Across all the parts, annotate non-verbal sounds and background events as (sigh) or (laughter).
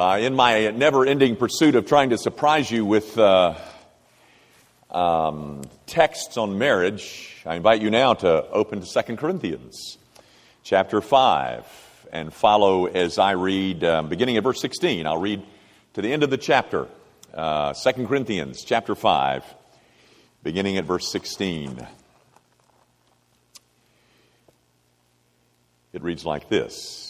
Uh, in my never ending pursuit of trying to surprise you with uh, um, texts on marriage, I invite you now to open to 2 Corinthians chapter 5 and follow as I read, um, beginning at verse 16. I'll read to the end of the chapter, uh, 2 Corinthians chapter 5, beginning at verse 16. It reads like this.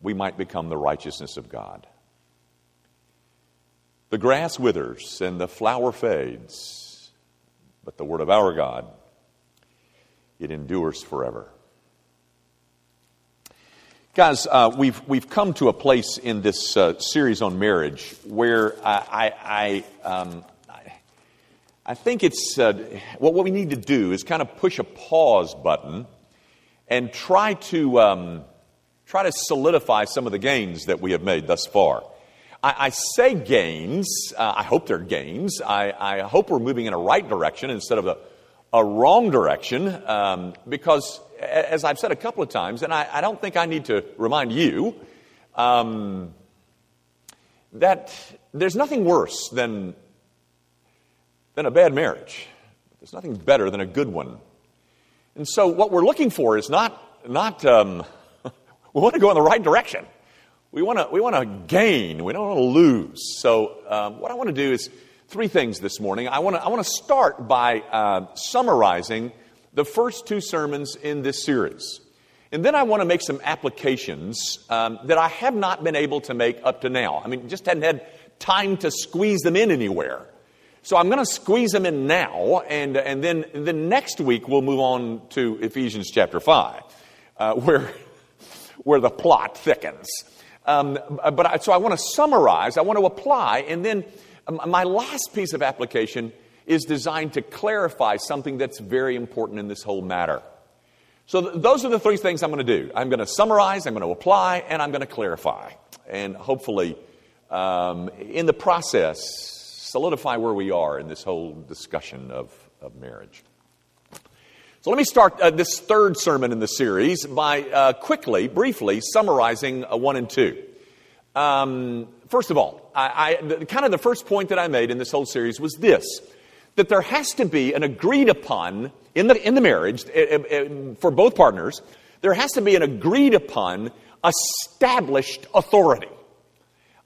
we might become the righteousness of God. The grass withers and the flower fades, but the word of our God, it endures forever. Guys, uh, we've, we've come to a place in this uh, series on marriage where I, I, I, um, I think it's uh, what, what we need to do is kind of push a pause button and try to. Um, try to solidify some of the gains that we have made thus far. I, I say gains, uh, I hope they're gains. I, I, hope we're moving in a right direction instead of a, a wrong direction, um, because as I've said a couple of times, and I, I don't think I need to remind you, um, that there's nothing worse than, than a bad marriage. There's nothing better than a good one. And so what we're looking for is not, not um, we want to go in the right direction. We want to, we want to gain. We don't want to lose. So, um, what I want to do is three things this morning. I want to, I want to start by uh, summarizing the first two sermons in this series. And then I want to make some applications um, that I have not been able to make up to now. I mean, just hadn't had time to squeeze them in anywhere. So I'm going to squeeze them in now, and, and then, then next week we'll move on to Ephesians chapter 5, uh, (laughs) where where the plot thickens. Um, but I, so I want to summarize, I want to apply, and then um, my last piece of application is designed to clarify something that's very important in this whole matter. So th- those are the three things I'm going to do. I'm going to summarize, I'm going to apply, and I'm going to clarify. And hopefully, um, in the process, solidify where we are in this whole discussion of, of marriage. So let me start uh, this third sermon in the series by uh, quickly, briefly summarizing uh, one and two. Um, first of all, I, I, the, kind of the first point that I made in this whole series was this that there has to be an agreed upon in the, in the marriage uh, uh, for both partners, there has to be an agreed upon established authority.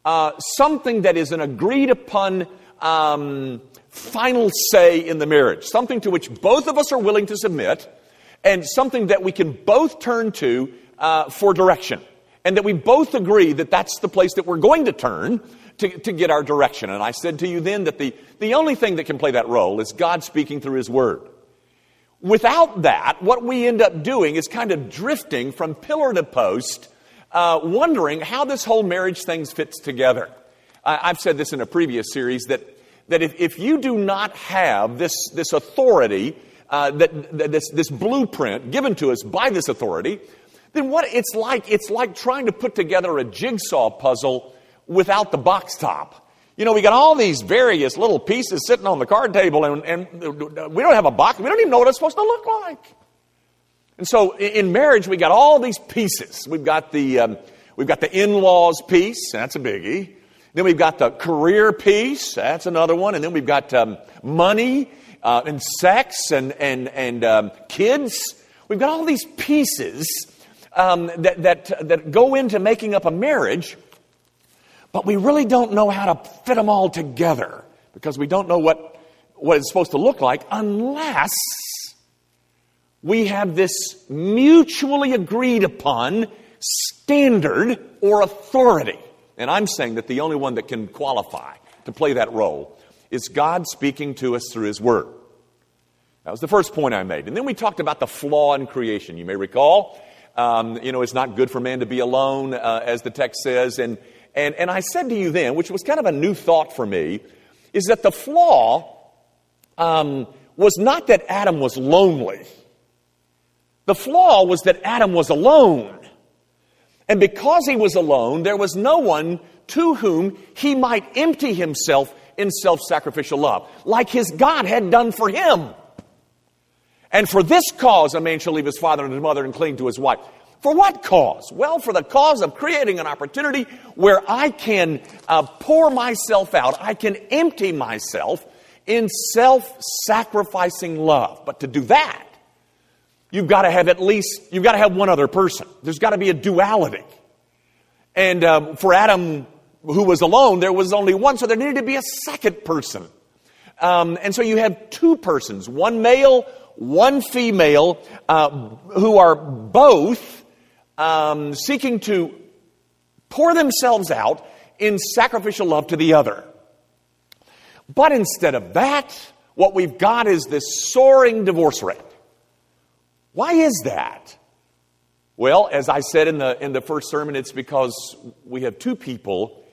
Uh, something that is an agreed upon um, final say in the marriage, something to which both of us are willing to submit, and something that we can both turn to uh, for direction. And that we both agree that that's the place that we're going to turn to, to get our direction. And I said to you then that the, the only thing that can play that role is God speaking through His Word. Without that, what we end up doing is kind of drifting from pillar to post, uh, wondering how this whole marriage thing fits together. I, I've said this in a previous series that that if, if you do not have this, this authority, uh, that, that this, this blueprint given to us by this authority, then what it's like, it's like trying to put together a jigsaw puzzle without the box top. You know, we got all these various little pieces sitting on the card table, and, and we don't have a box. We don't even know what it's supposed to look like. And so, in marriage, we got all these pieces. We've got the um, we've got the in-laws piece. That's a biggie. Then we've got the career piece. That's another one. And then we've got um, money uh, and sex and, and, and um, kids. We've got all these pieces um, that, that, that go into making up a marriage, but we really don't know how to fit them all together because we don't know what, what it's supposed to look like unless we have this mutually agreed upon standard or authority. And I'm saying that the only one that can qualify to play that role is God speaking to us through His Word. That was the first point I made. And then we talked about the flaw in creation. You may recall, um, you know, it's not good for man to be alone, uh, as the text says. And, and, and I said to you then, which was kind of a new thought for me, is that the flaw um, was not that Adam was lonely. The flaw was that Adam was alone. And because he was alone, there was no one to whom he might empty himself in self sacrificial love, like his God had done for him. And for this cause, a man shall leave his father and his mother and cling to his wife. For what cause? Well, for the cause of creating an opportunity where I can uh, pour myself out, I can empty myself in self sacrificing love. But to do that, you've got to have at least, you've got to have one other person. There's got to be a duality. And um, for Adam, who was alone, there was only one, so there needed to be a second person. Um, and so you have two persons, one male, one female, uh, who are both um, seeking to pour themselves out in sacrificial love to the other. But instead of that, what we've got is this soaring divorce rate. Why is that? Well, as I said in the, in the first sermon, it's because we have two people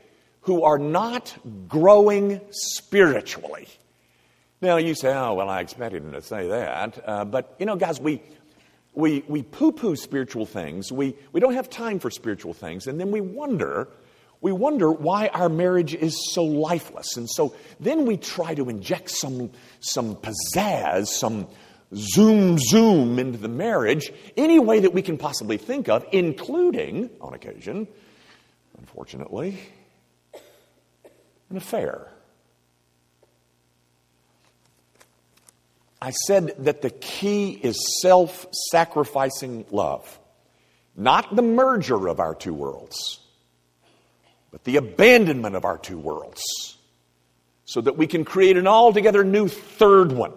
who are not growing spiritually. Now, you say, oh, well, I expected him to say that. Uh, but, you know, guys, we, we, we poo poo spiritual things. We, we don't have time for spiritual things. And then we wonder, we wonder why our marriage is so lifeless. And so then we try to inject some, some pizzazz, some zoom zoom into the marriage any way that we can possibly think of, including, on occasion, unfortunately, an affair. I said that the key is self sacrificing love, not the merger of our two worlds, but the abandonment of our two worlds, so that we can create an altogether new third one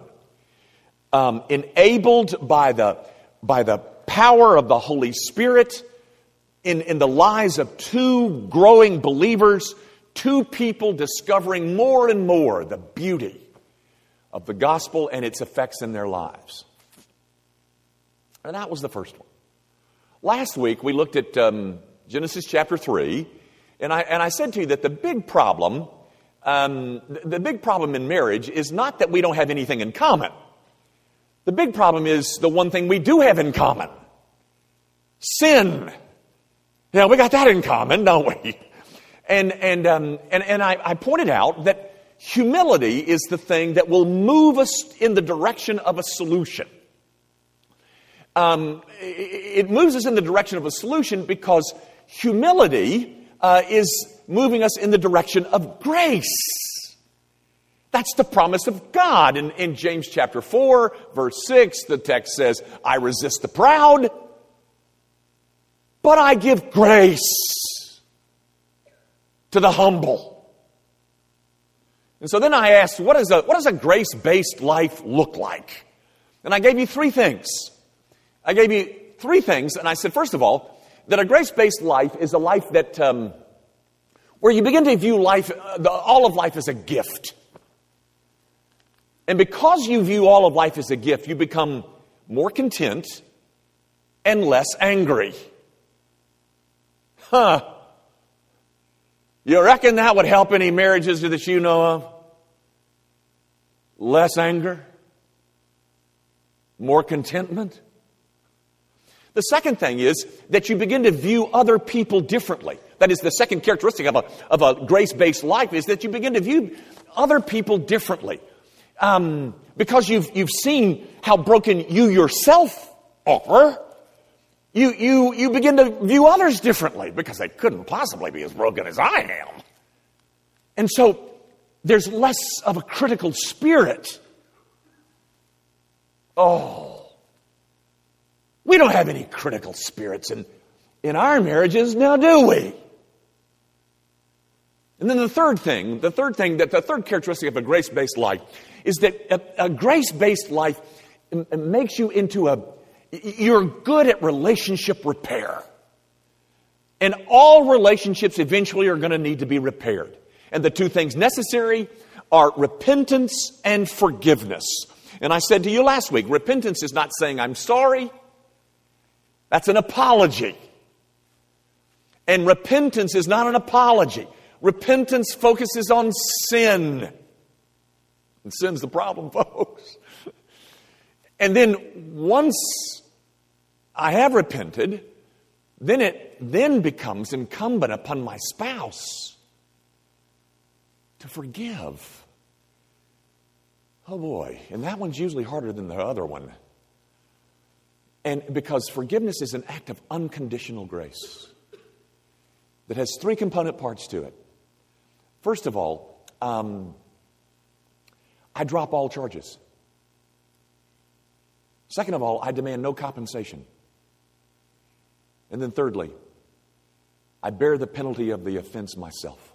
um, enabled by the, by the power of the Holy Spirit in, in the lives of two growing believers, two people discovering more and more the beauty of the gospel and its effects in their lives. And that was the first one. Last week we looked at um, Genesis chapter 3, and I, and I said to you that the big problem, um, the, the big problem in marriage is not that we don't have anything in common. The big problem is the one thing we do have in common sin. Yeah, we got that in common, don't we? And, and, um, and, and I, I pointed out that humility is the thing that will move us in the direction of a solution. Um, it moves us in the direction of a solution because humility uh, is moving us in the direction of grace. That's the promise of God. In, in James chapter 4, verse 6, the text says, I resist the proud, but I give grace to the humble. And so then I asked, what, is a, what does a grace based life look like? And I gave you three things. I gave you three things, and I said, first of all, that a grace based life is a life that, um, where you begin to view life, uh, the, all of life as a gift. And because you view all of life as a gift, you become more content and less angry. Huh. You reckon that would help any marriages that you know of? Less anger? More contentment? The second thing is that you begin to view other people differently. That is the second characteristic of a, of a grace based life is that you begin to view other people differently um, because you've, you've seen how broken you yourself are, you, you, you begin to view others differently because they couldn't possibly be as broken as I am. And so there's less of a critical spirit. Oh, we don't have any critical spirits in, in our marriages now, do we? And then the third thing, the third thing, that the third characteristic of a grace based life is that a, a grace based life makes you into a, you're good at relationship repair. And all relationships eventually are going to need to be repaired. And the two things necessary are repentance and forgiveness. And I said to you last week repentance is not saying I'm sorry, that's an apology. And repentance is not an apology. Repentance focuses on sin. And sin's the problem, (laughs) folks. And then once I have repented, then it then becomes incumbent upon my spouse to forgive. Oh boy, and that one's usually harder than the other one. And because forgiveness is an act of unconditional grace that has three component parts to it. First of all, um, I drop all charges. Second of all, I demand no compensation. And then thirdly, I bear the penalty of the offense myself.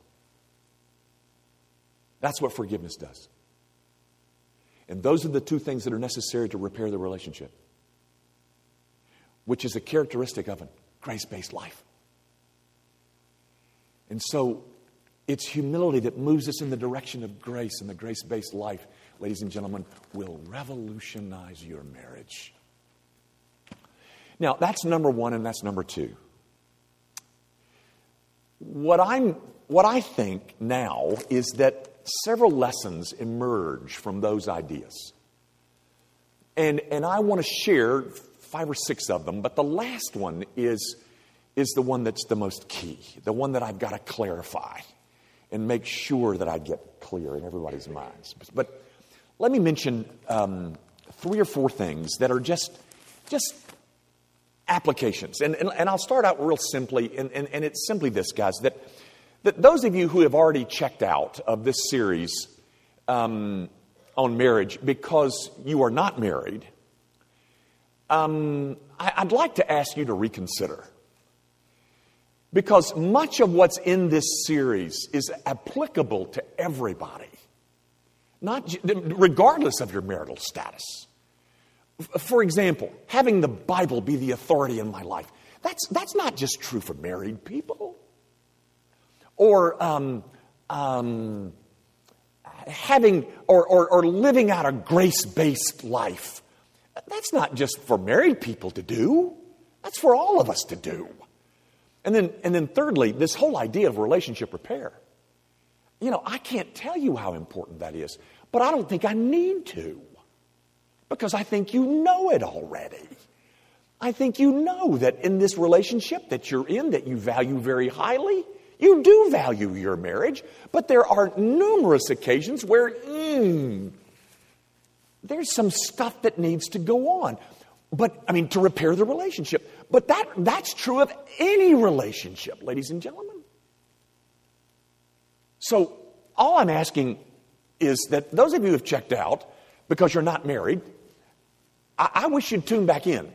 That's what forgiveness does. And those are the two things that are necessary to repair the relationship, which is a characteristic of a grace based life. And so it's humility that moves us in the direction of grace, and the grace based life, ladies and gentlemen, will revolutionize your marriage. Now, that's number one, and that's number two. What, I'm, what I think now is that several lessons emerge from those ideas. And, and I want to share five or six of them, but the last one is, is the one that's the most key, the one that I've got to clarify and make sure that I get clear in everybody's minds. But let me mention um, three or four things that are just, just applications. And, and, and I'll start out real simply, and, and, and it's simply this, guys, that, that those of you who have already checked out of this series um, on marriage because you are not married, um, I, I'd like to ask you to reconsider. Because much of what's in this series is applicable to everybody, not, regardless of your marital status. For example, having the Bible be the authority in my life, that's, that's not just true for married people. Or um, um, having or, or, or living out a grace based life. That's not just for married people to do, that's for all of us to do. And then, and then thirdly, this whole idea of relationship repair. You know, I can't tell you how important that is, but I don't think I need to because I think you know it already. I think you know that in this relationship that you're in, that you value very highly, you do value your marriage, but there are numerous occasions where mm, there's some stuff that needs to go on. But, I mean, to repair the relationship. But that, that's true of any relationship, ladies and gentlemen. So, all I'm asking is that those of you who have checked out because you're not married, I, I wish you'd tune back in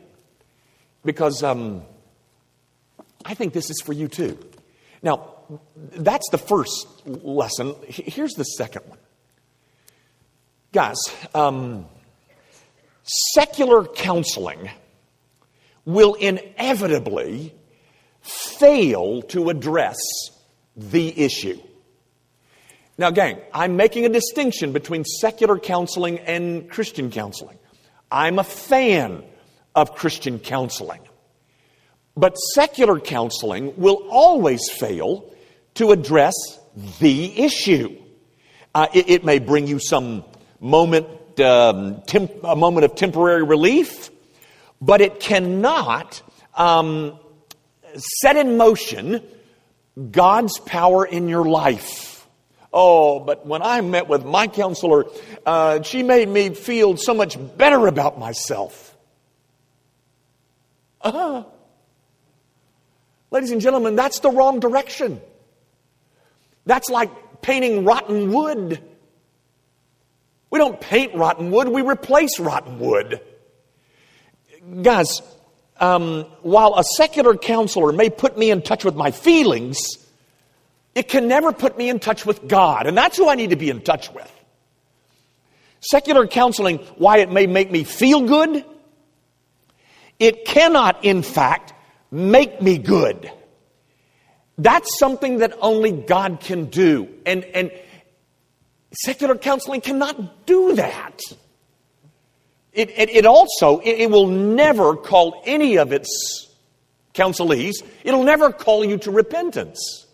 because um, I think this is for you too. Now, that's the first lesson. Here's the second one. Guys, um, secular counseling will inevitably fail to address the issue. Now, gang, I'm making a distinction between secular counseling and Christian counseling. I'm a fan of Christian counseling. But secular counseling will always fail to address the issue. Uh, it, it, may bring you some moment, um, temp- a moment of temporary relief, but it cannot um, set in motion God's power in your life. Oh, but when I met with my counselor, uh, she made me feel so much better about myself. Uh-huh. Ladies and gentlemen, that's the wrong direction. That's like painting rotten wood. We don't paint rotten wood, we replace rotten wood. Guys, um, while a secular counselor may put me in touch with my feelings, It can never put me in touch with God, and that's who I need to be in touch with. Secular counseling, why it may make me feel good, it cannot, in fact, make me good. That's something that only God can do. And, and secular counseling cannot do that. It, it, it also, it, it will never call any of its counselees, it'll never call you to repentance.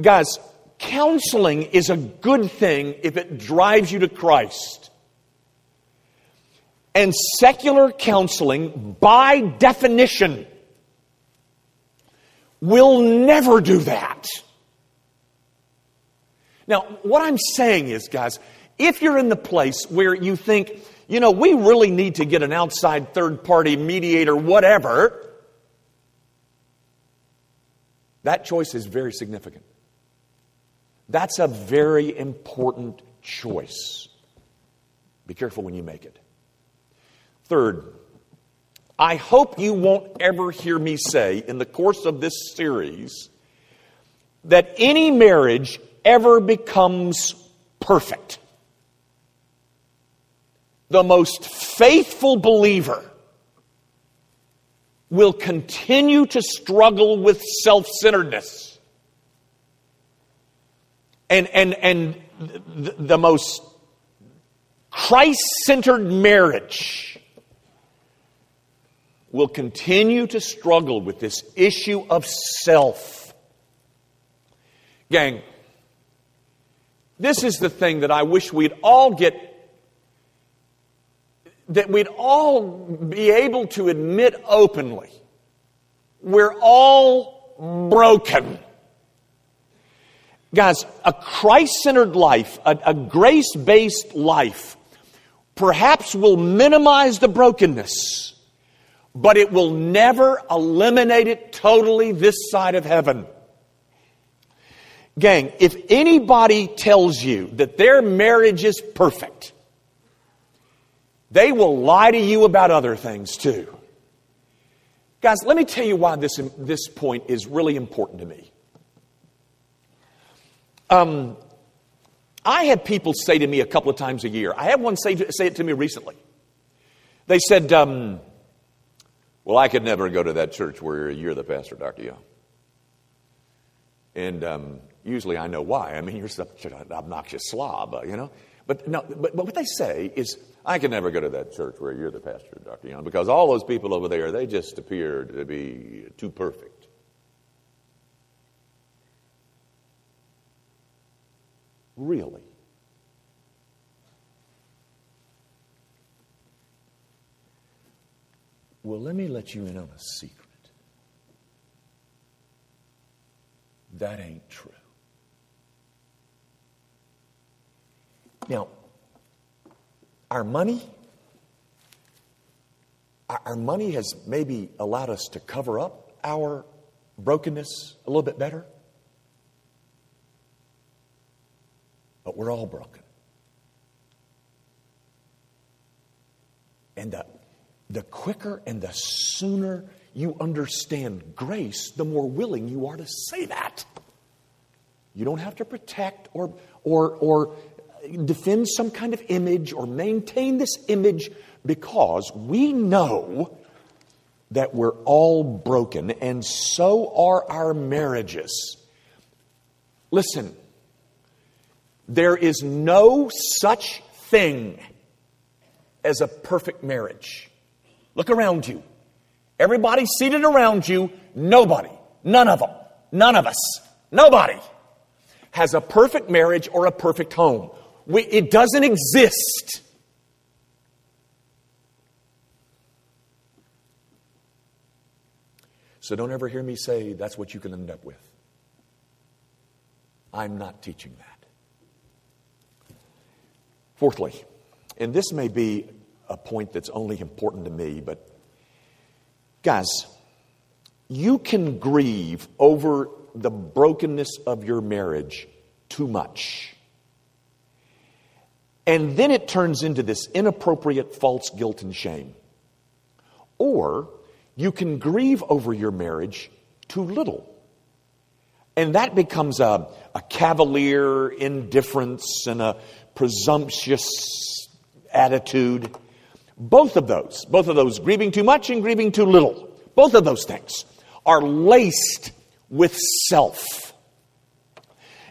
Guys, counseling is a good thing if it drives you to Christ. And secular counseling, by definition, will never do that. Now, what I'm saying is, guys, if you're in the place where you think, you know, we really need to get an outside third party mediator, whatever, that choice is very significant. That's a very important choice. Be careful when you make it. Third, I hope you won't ever hear me say in the course of this series that any marriage ever becomes perfect. The most faithful believer will continue to struggle with self centeredness. And, and, and the most Christ centered marriage will continue to struggle with this issue of self. Gang, this is the thing that I wish we'd all get that we'd all be able to admit openly we're all broken. Guys, a Christ centered life, a, a grace based life, perhaps will minimize the brokenness, but it will never eliminate it totally this side of heaven. Gang, if anybody tells you that their marriage is perfect, they will lie to you about other things too. Guys, let me tell you why this, this point is really important to me. Um, I have people say to me a couple of times a year, I had one say, say it to me recently. They said, um, Well, I could never go to that church where you're the pastor, Dr. Young. And um, usually I know why. I mean, you're such an obnoxious slob, uh, you know. But, no, but, but what they say is, I can never go to that church where you're the pastor, Dr. Young, because all those people over there, they just appear to be too perfect. Really? Well, let me let you in on a secret. That ain't true. Now, our money, our money has maybe allowed us to cover up our brokenness a little bit better. But we're all broken. And the, the quicker and the sooner you understand grace, the more willing you are to say that. You don't have to protect or, or, or defend some kind of image or maintain this image because we know that we're all broken and so are our marriages. Listen, there is no such thing as a perfect marriage. Look around you. Everybody seated around you, nobody, none of them, none of us, nobody has a perfect marriage or a perfect home. We, it doesn't exist. So don't ever hear me say that's what you can end up with. I'm not teaching that. Fourthly, and this may be a point that's only important to me, but guys, you can grieve over the brokenness of your marriage too much. And then it turns into this inappropriate false guilt and shame. Or you can grieve over your marriage too little. And that becomes a, a cavalier indifference and a presumptuous attitude. Both of those, both of those, grieving too much and grieving too little, both of those things are laced with self.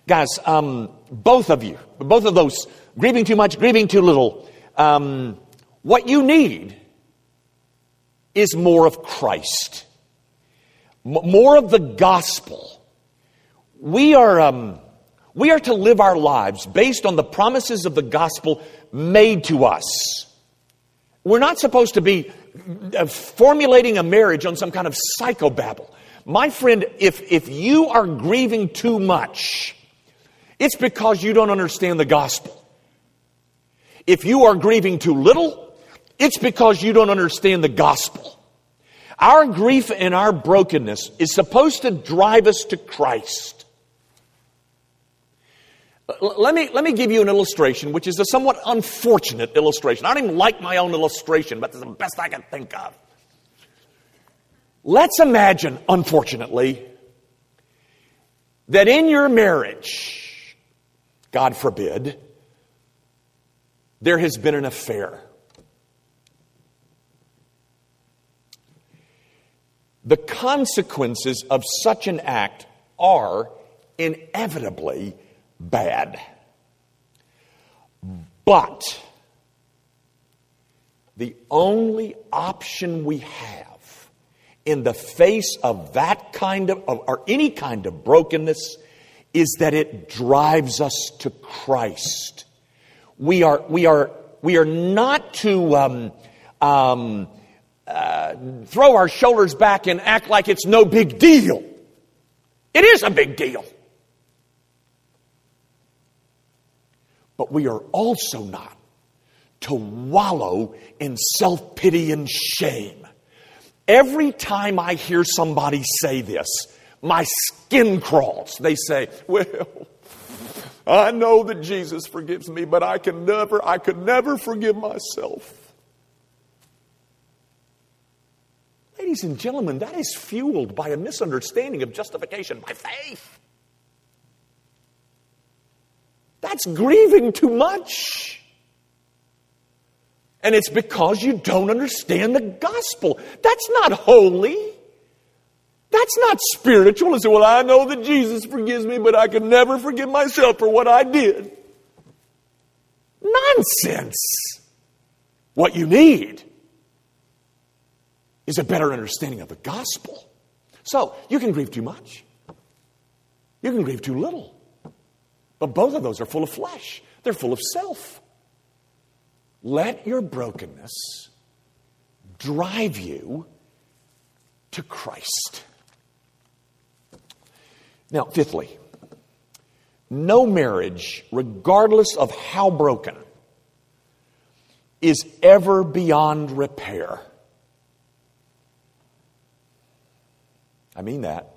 Guys, um, both of you, both of those, grieving too much, grieving too little, um, what you need is more of Christ, M- more of the gospel. We are, um, we are to live our lives based on the promises of the gospel made to us. We're not supposed to be uh, formulating a marriage on some kind of psychobabble. My friend, if, if you are grieving too much, it's because you don't understand the gospel. If you are grieving too little, it's because you don't understand the gospel. Our grief and our brokenness is supposed to drive us to Christ. Let me, let me give you an illustration, which is a somewhat unfortunate illustration. I don't even like my own illustration, but it's the best I can think of. Let's imagine, unfortunately, that in your marriage, God forbid, there has been an affair. The consequences of such an act are inevitably bad. But the only option we have in the face of that kind of, or any kind of brokenness is that it drives us to Christ. We are, we are, we are not to um, um, uh, throw our shoulders back and act like it's no big deal. It is a big deal. But we are also not to wallow in self pity and shame. Every time I hear somebody say this, my skin crawls. They say, Well, I know that Jesus forgives me, but I can never, I could never forgive myself. Ladies and gentlemen, that is fueled by a misunderstanding of justification by faith. That's grieving too much. And it's because you don't understand the gospel. That's not holy. That's not spiritual. And say, well, I know that Jesus forgives me, but I can never forgive myself for what I did. Nonsense. What you need is a better understanding of the gospel. So, you can grieve too much. You can grieve too little. But both of those are full of flesh, they're full of self. Let your brokenness drive you to Christ. Now, fifthly, no marriage, regardless of how broken, is ever beyond repair. I mean that.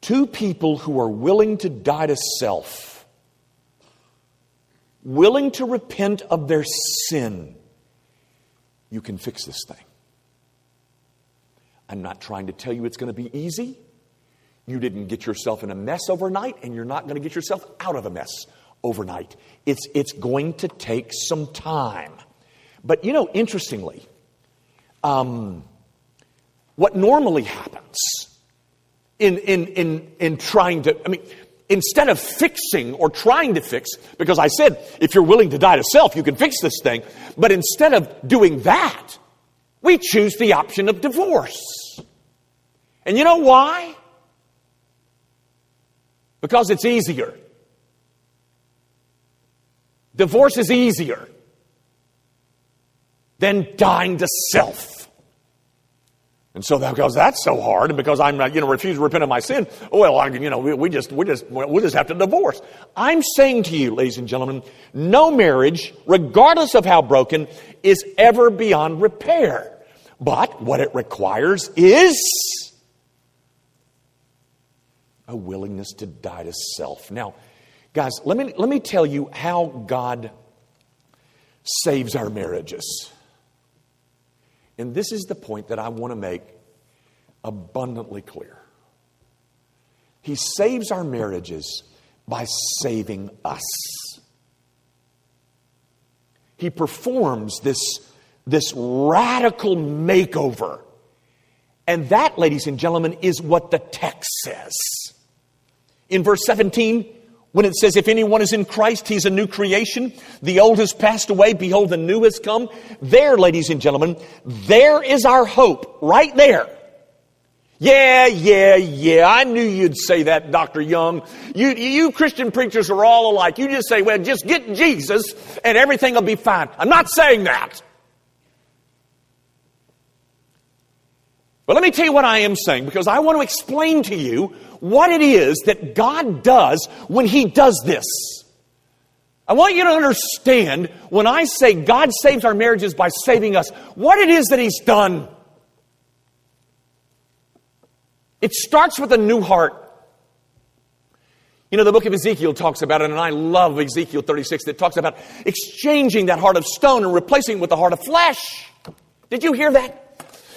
Two people who are willing to die to self, willing to repent of their sin, you can fix this thing. I'm not trying to tell you it's going to be easy. You didn't get yourself in a mess overnight, and you're not going to get yourself out of a mess overnight. It's, it's going to take some time. But you know, interestingly, um, what normally happens in, in, in, in trying to, I mean, instead of fixing or trying to fix, because I said, if you're willing to die to self, you can fix this thing. But instead of doing that, we choose the option of divorce. And you know why? Because it's easier. Divorce is easier than dying to self. And so that, because that's so hard, and because I'm, you know, refuse to repent of my sin, well, I, you know, we, we just, we just, we just have to divorce. I'm saying to you, ladies and gentlemen, no marriage, regardless of how broken, is ever beyond repair. But what it requires is a willingness to die to self. Now, guys, let me, let me tell you how God saves our marriages. And this is the point that I want to make abundantly clear. He saves our marriages by saving us. He performs this, this radical makeover. And that, ladies and gentlemen, is what the text says. In verse 17, when it says, If anyone is in Christ, he's a new creation. The old has passed away. Behold, the new has come. There, ladies and gentlemen, there is our hope, right there. Yeah, yeah, yeah. I knew you'd say that, Dr. Young. You, you Christian preachers are all alike. You just say, well, just get Jesus and everything will be fine. I'm not saying that. But let me tell you what I am saying because I want to explain to you what it is that God does when He does this. I want you to understand when I say God saves our marriages by saving us, what it is that He's done. It starts with a new heart. You know, the book of Ezekiel talks about it, and I love Ezekiel 36 that talks about exchanging that heart of stone and replacing it with the heart of flesh. Did you hear that?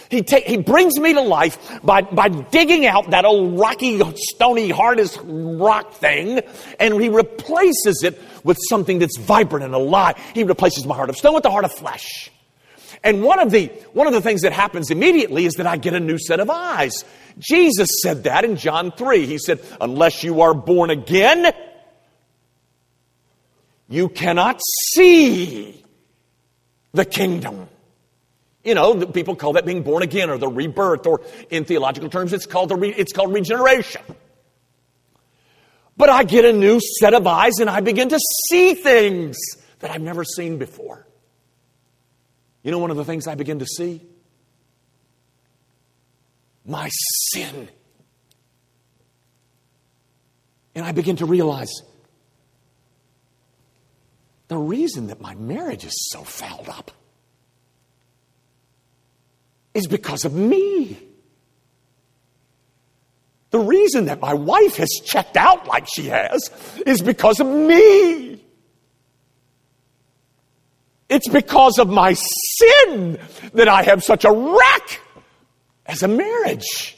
He, ta- he brings me to life by, by digging out that old rocky, stony, hardest rock thing, and he replaces it with something that's vibrant and alive. He replaces my heart of stone with the heart of flesh. And one of the, one of the things that happens immediately is that I get a new set of eyes. Jesus said that in John 3. He said, unless you are born again, you cannot see the kingdom. You know, people call that being born again or the rebirth, or in theological terms, it's called, the re- it's called regeneration. But I get a new set of eyes and I begin to see things that I've never seen before. You know, one of the things I begin to see? My sin. And I begin to realize the reason that my marriage is so fouled up is because of me. The reason that my wife has checked out like she has is because of me. It's because of my sin that I have such a wreck as a marriage.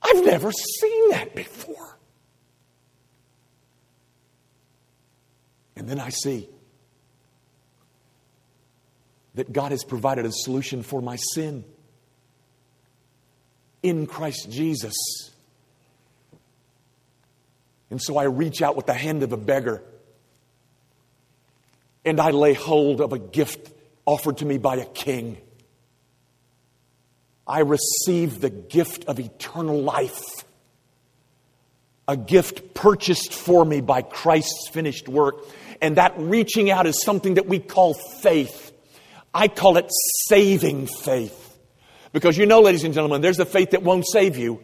I've never seen that before. And then I see that God has provided a solution for my sin in Christ Jesus. And so I reach out with the hand of a beggar and I lay hold of a gift offered to me by a king. I receive the gift of eternal life, a gift purchased for me by Christ's finished work. And that reaching out is something that we call faith. I call it saving faith. Because you know, ladies and gentlemen, there's a faith that won't save you.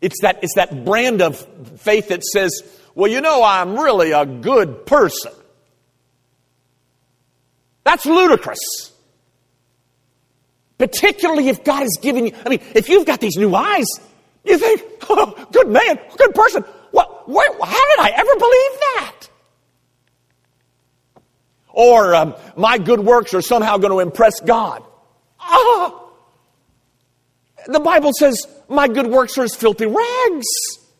It's that, it's that brand of faith that says, well, you know, I'm really a good person. That's ludicrous. Particularly if God has given you, I mean, if you've got these new eyes, you think, oh, good man, good person. What, where, how did I ever believe that? Or um, my good works are somehow going to impress God. Ah! The Bible says my good works are as filthy rags.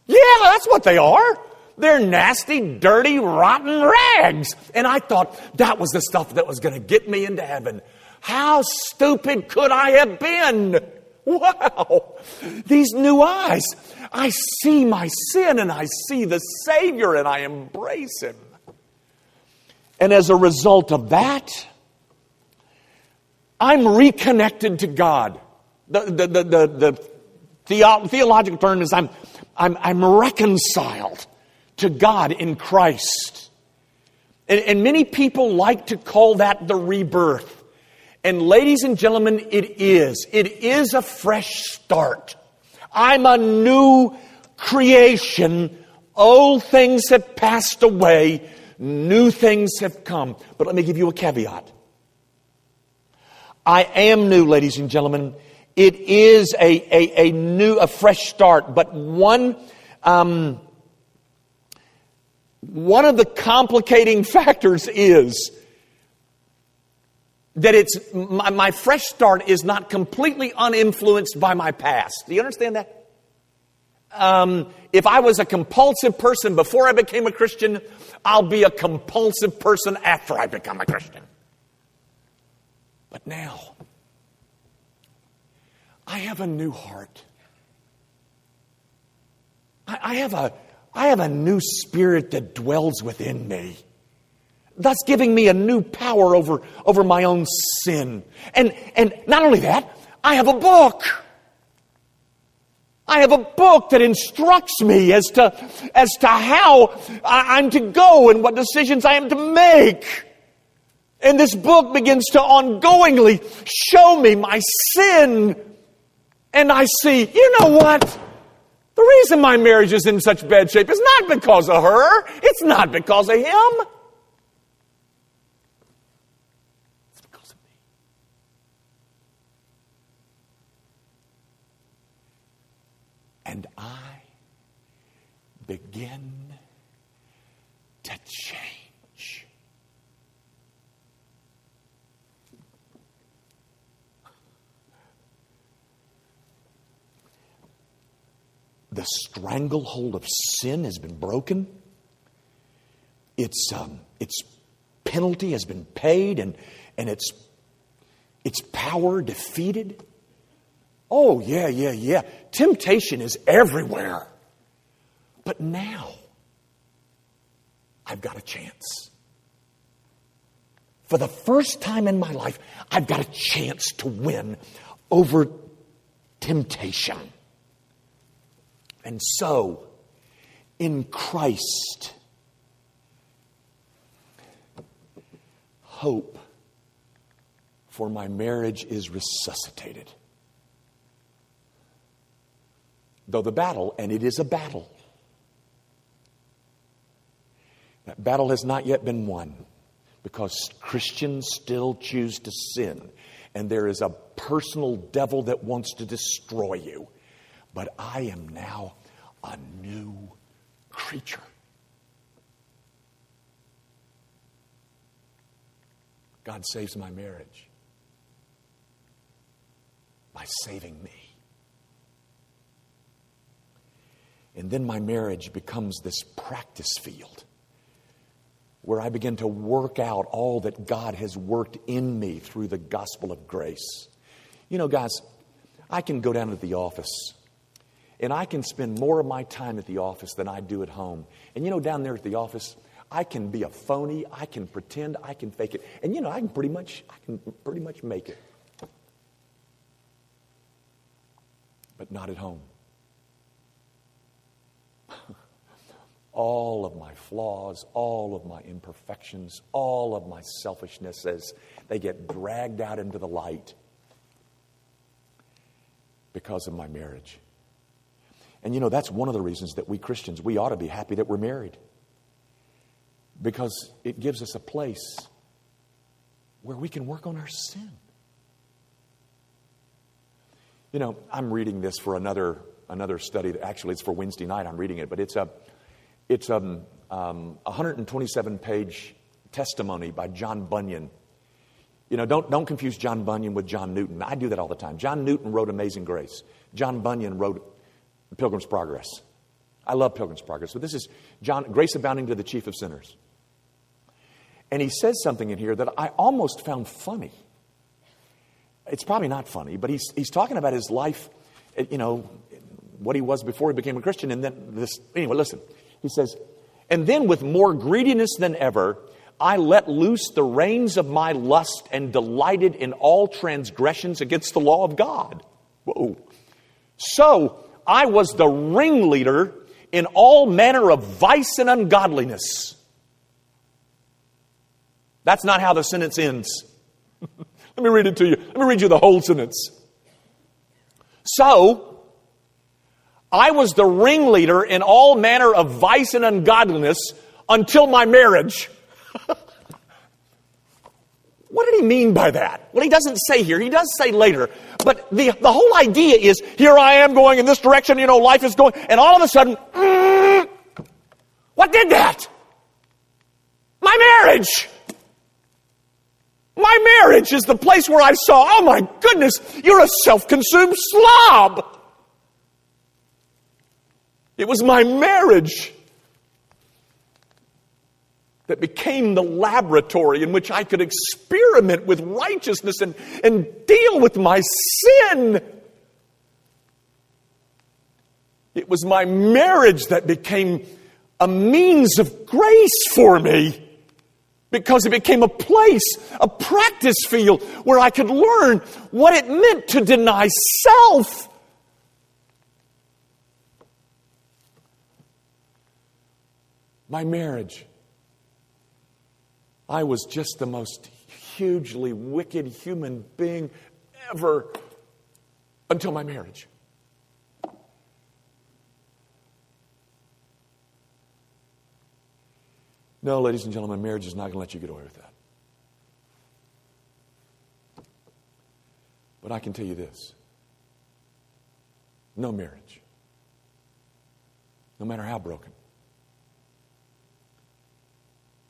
Yeah, that's what they are. They're nasty, dirty, rotten rags. And I thought that was the stuff that was going to get me into heaven. How stupid could I have been? Wow. These new eyes. I see my sin and I see the Savior and I embrace Him. And as a result of that, I'm reconnected to God. The, the, the, the, the theological term is I'm, I'm, I'm reconciled to God in Christ. And, and many people like to call that the rebirth. And ladies and gentlemen, it is. It is a fresh start. I'm a new creation. Old things have passed away. New things have come. But let me give you a caveat. I am new, ladies and gentlemen. It is a, a, a new, a fresh start. But one, um, one of the complicating (laughs) factors is that it's my, my, fresh start is not completely uninfluenced by my past. Do you understand that? Um, if I was a compulsive person before I became a Christian, I'll be a compulsive person after I become a Christian. But now, I have a new heart. I, I have a, I have a new spirit that dwells within me thus giving me a new power over, over my own sin. And, and not only that, I have a book. I have a book that instructs me as to, as to how I'm to go and what decisions I am to make. And this book begins to ongoingly show me my sin. And I see, you know what? The reason my marriage is in such bad shape is not because of her. It's not because of him. And I begin to change. The stranglehold of sin has been broken. Its, um, its penalty has been paid and, and its, its power defeated. Oh, yeah, yeah, yeah. Temptation is everywhere. But now, I've got a chance. For the first time in my life, I've got a chance to win over temptation. And so, in Christ, hope for my marriage is resuscitated. Though the battle, and it is a battle, that battle has not yet been won because Christians still choose to sin. And there is a personal devil that wants to destroy you. But I am now a new creature. God saves my marriage by saving me. And then my marriage becomes this practice field where I begin to work out all that God has worked in me through the gospel of grace. You know, guys, I can go down to the office and I can spend more of my time at the office than I do at home. And you know, down there at the office, I can be a phony, I can pretend, I can fake it. And you know, I can pretty much I can pretty much make it. But not at home. All of my flaws, all of my imperfections, all of my selfishness as they get dragged out into the light because of my marriage. And you know, that's one of the reasons that we Christians, we ought to be happy that we're married. Because it gives us a place where we can work on our sin. You know, I'm reading this for another another study. Actually, it's for Wednesday night. I'm reading it, but it's a it's a um, um, 127 page testimony by John Bunyan. You know, don't, don't confuse John Bunyan with John Newton. I do that all the time. John Newton wrote Amazing Grace. John Bunyan wrote Pilgrim's Progress. I love Pilgrim's Progress. But this is John, Grace Abounding to the Chief of Sinners. And he says something in here that I almost found funny. It's probably not funny, but he's, he's talking about his life, you know, what he was before he became a Christian. And then this, anyway, listen. He says, And then with more greediness than ever, I let loose the reins of my lust and delighted in all transgressions against the law of God. Whoa. So I was the ringleader in all manner of vice and ungodliness. That's not how the sentence ends. (laughs) Let me read it to you. Let me read you the whole sentence. So, I was the ringleader in all manner of vice and ungodliness until my marriage. (laughs) what did he mean by that? Well, he doesn't say here. He does say later. But the, the whole idea is here I am going in this direction, you know, life is going, and all of a sudden, mm, what did that? My marriage. My marriage is the place where I saw, oh my goodness, you're a self consumed slob. It was my marriage that became the laboratory in which I could experiment with righteousness and, and deal with my sin. It was my marriage that became a means of grace for me because it became a place, a practice field where I could learn what it meant to deny self. My marriage. I was just the most hugely wicked human being ever until my marriage. No, ladies and gentlemen, marriage is not going to let you get away with that. But I can tell you this no marriage, no matter how broken,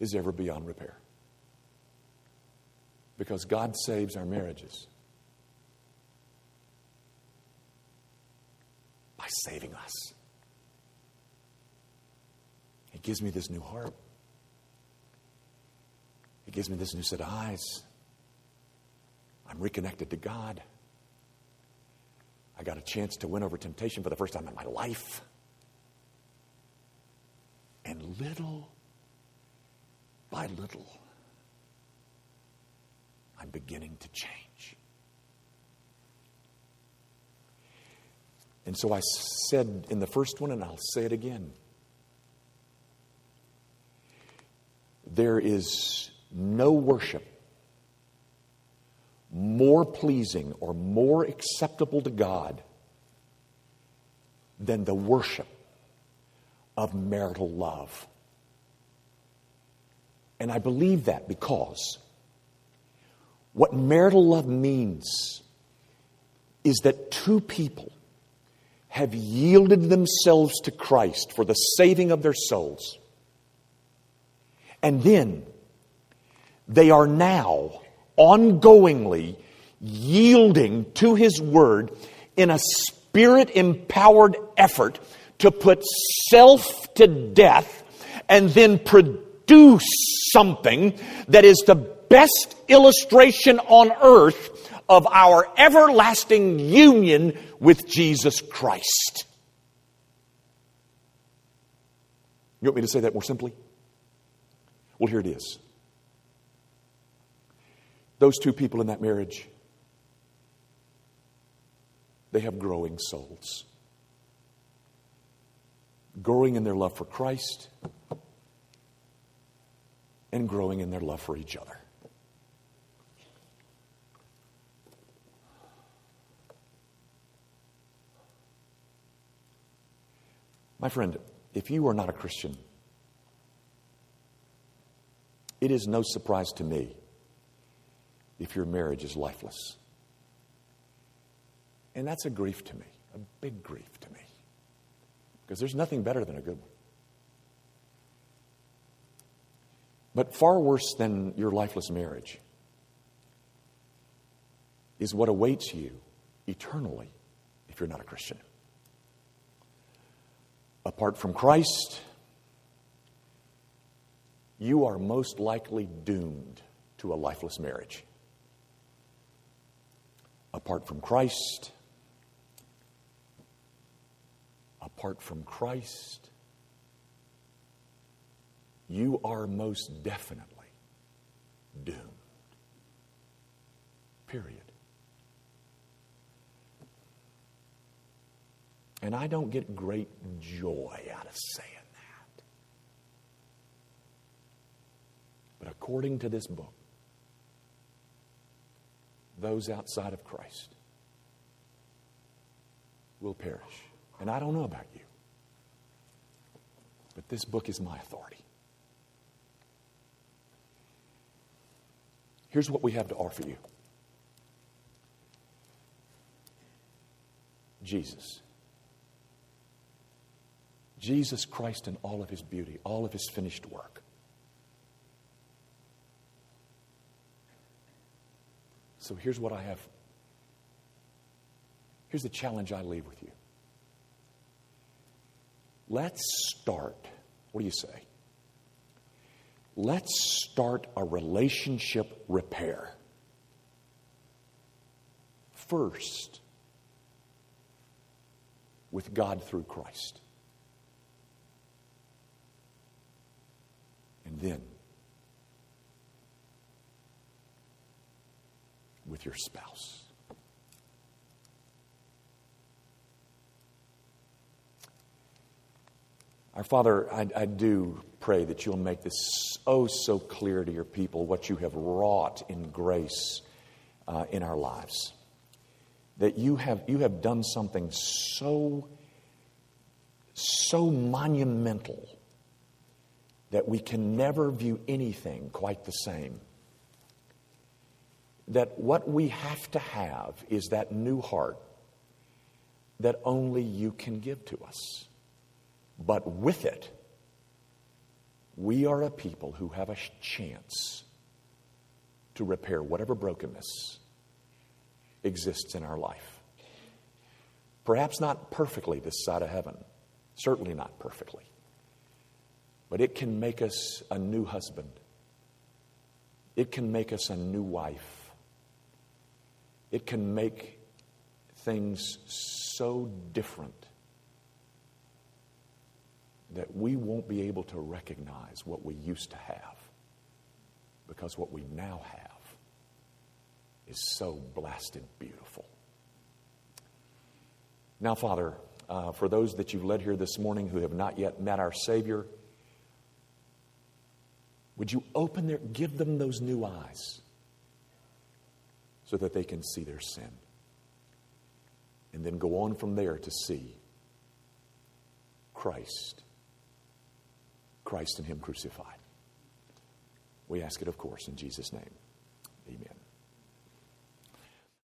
is ever beyond repair. Because God saves our marriages by saving us. He gives me this new heart. He gives me this new set of eyes. I'm reconnected to God. I got a chance to win over temptation for the first time in my life. And little by little, I'm beginning to change. And so I said in the first one, and I'll say it again there is no worship more pleasing or more acceptable to God than the worship of marital love. And I believe that because what marital love means is that two people have yielded themselves to Christ for the saving of their souls. And then they are now ongoingly yielding to His Word in a spirit empowered effort to put self to death and then produce something that is the best illustration on earth of our everlasting union with Jesus Christ. You want me to say that more simply? Well, here it is. Those two people in that marriage, they have growing souls. Growing in their love for Christ and growing in their love for each other. My friend, if you are not a Christian, it is no surprise to me if your marriage is lifeless. And that's a grief to me, a big grief to me. Because there's nothing better than a good one. But far worse than your lifeless marriage is what awaits you eternally if you're not a Christian. Apart from Christ, you are most likely doomed to a lifeless marriage apart from Christ, apart from Christ, you are most definitely doomed. Period. And I don't get great joy out of saying that. But according to this book, those outside of Christ will perish. And I don't know about you, but this book is my authority. Here's what we have to offer you Jesus. Jesus Christ in all of his beauty, all of his finished work. So here's what I have. Here's the challenge I leave with you let's start. What do you say? Let's start a relationship repair. First, with God through Christ. And then, with your spouse. Our Father, I, I, do pray that you'll make this oh so clear to your people what you have wrought in grace uh, in our lives. That you have, you have done something so, so monumental that we can never view anything quite the same. That what we have to have is that new heart that only you can give to us. But with it, we are a people who have a chance to repair whatever brokenness exists in our life. Perhaps not perfectly this side of heaven, certainly not perfectly, but it can make us a new husband. It can make us a new wife. It can make things so different that we won't be able to recognize what we used to have because what we now have is so blasted beautiful. Now, Father, uh, for those that you've led here this morning who have not yet met our Savior, would you open their, give them those new eyes so that they can see their sin? And then go on from there to see Christ Christ and Him crucified. We ask it, of course, in Jesus' name. Amen.